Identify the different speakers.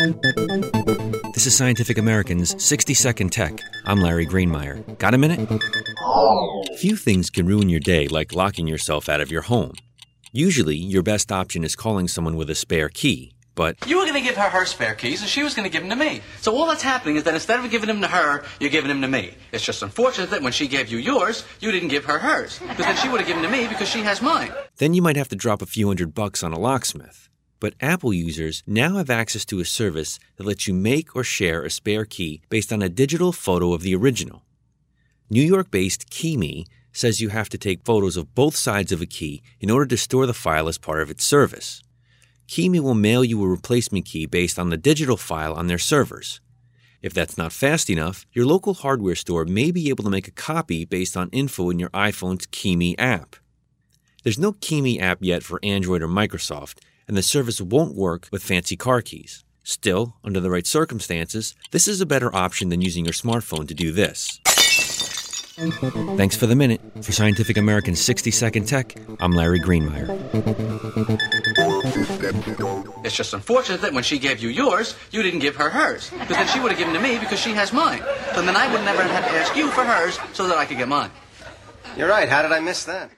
Speaker 1: This is Scientific American's 60 Second Tech. I'm Larry Greenemeier. Got a minute? Few things can ruin your day like locking yourself out of your home. Usually, your best option is calling someone with a spare key, but
Speaker 2: You were going to give her her spare keys, and she was going to give them to me. So all that's happening is that instead of giving them to her, you're giving them to me. It's just unfortunate that when she gave you yours, you didn't give her hers. Because then she would have given them to me because she has mine.
Speaker 1: then you might have to drop a few hundred bucks on a locksmith. But Apple users now have access to a service that lets you make or share a spare key based on a digital photo of the original. New York based KeyMe says you have to take photos of both sides of a key in order to store the file as part of its service. KeyMe will mail you a replacement key based on the digital file on their servers. If that's not fast enough, your local hardware store may be able to make a copy based on info in your iPhone's KeyMe app. There's no KeyMe app yet for Android or Microsoft, and the service won't work with fancy car keys. Still, under the right circumstances, this is a better option than using your smartphone to do this. Thanks for the minute. For Scientific American's 60 Second Tech, I'm Larry Greenemeier.
Speaker 2: It's just unfortunate that when she gave you yours, you didn't give her hers. Because then she would have given to me because she has mine. So then I would never have had to ask you for hers so that I could get mine.
Speaker 3: You're right. How did I miss that?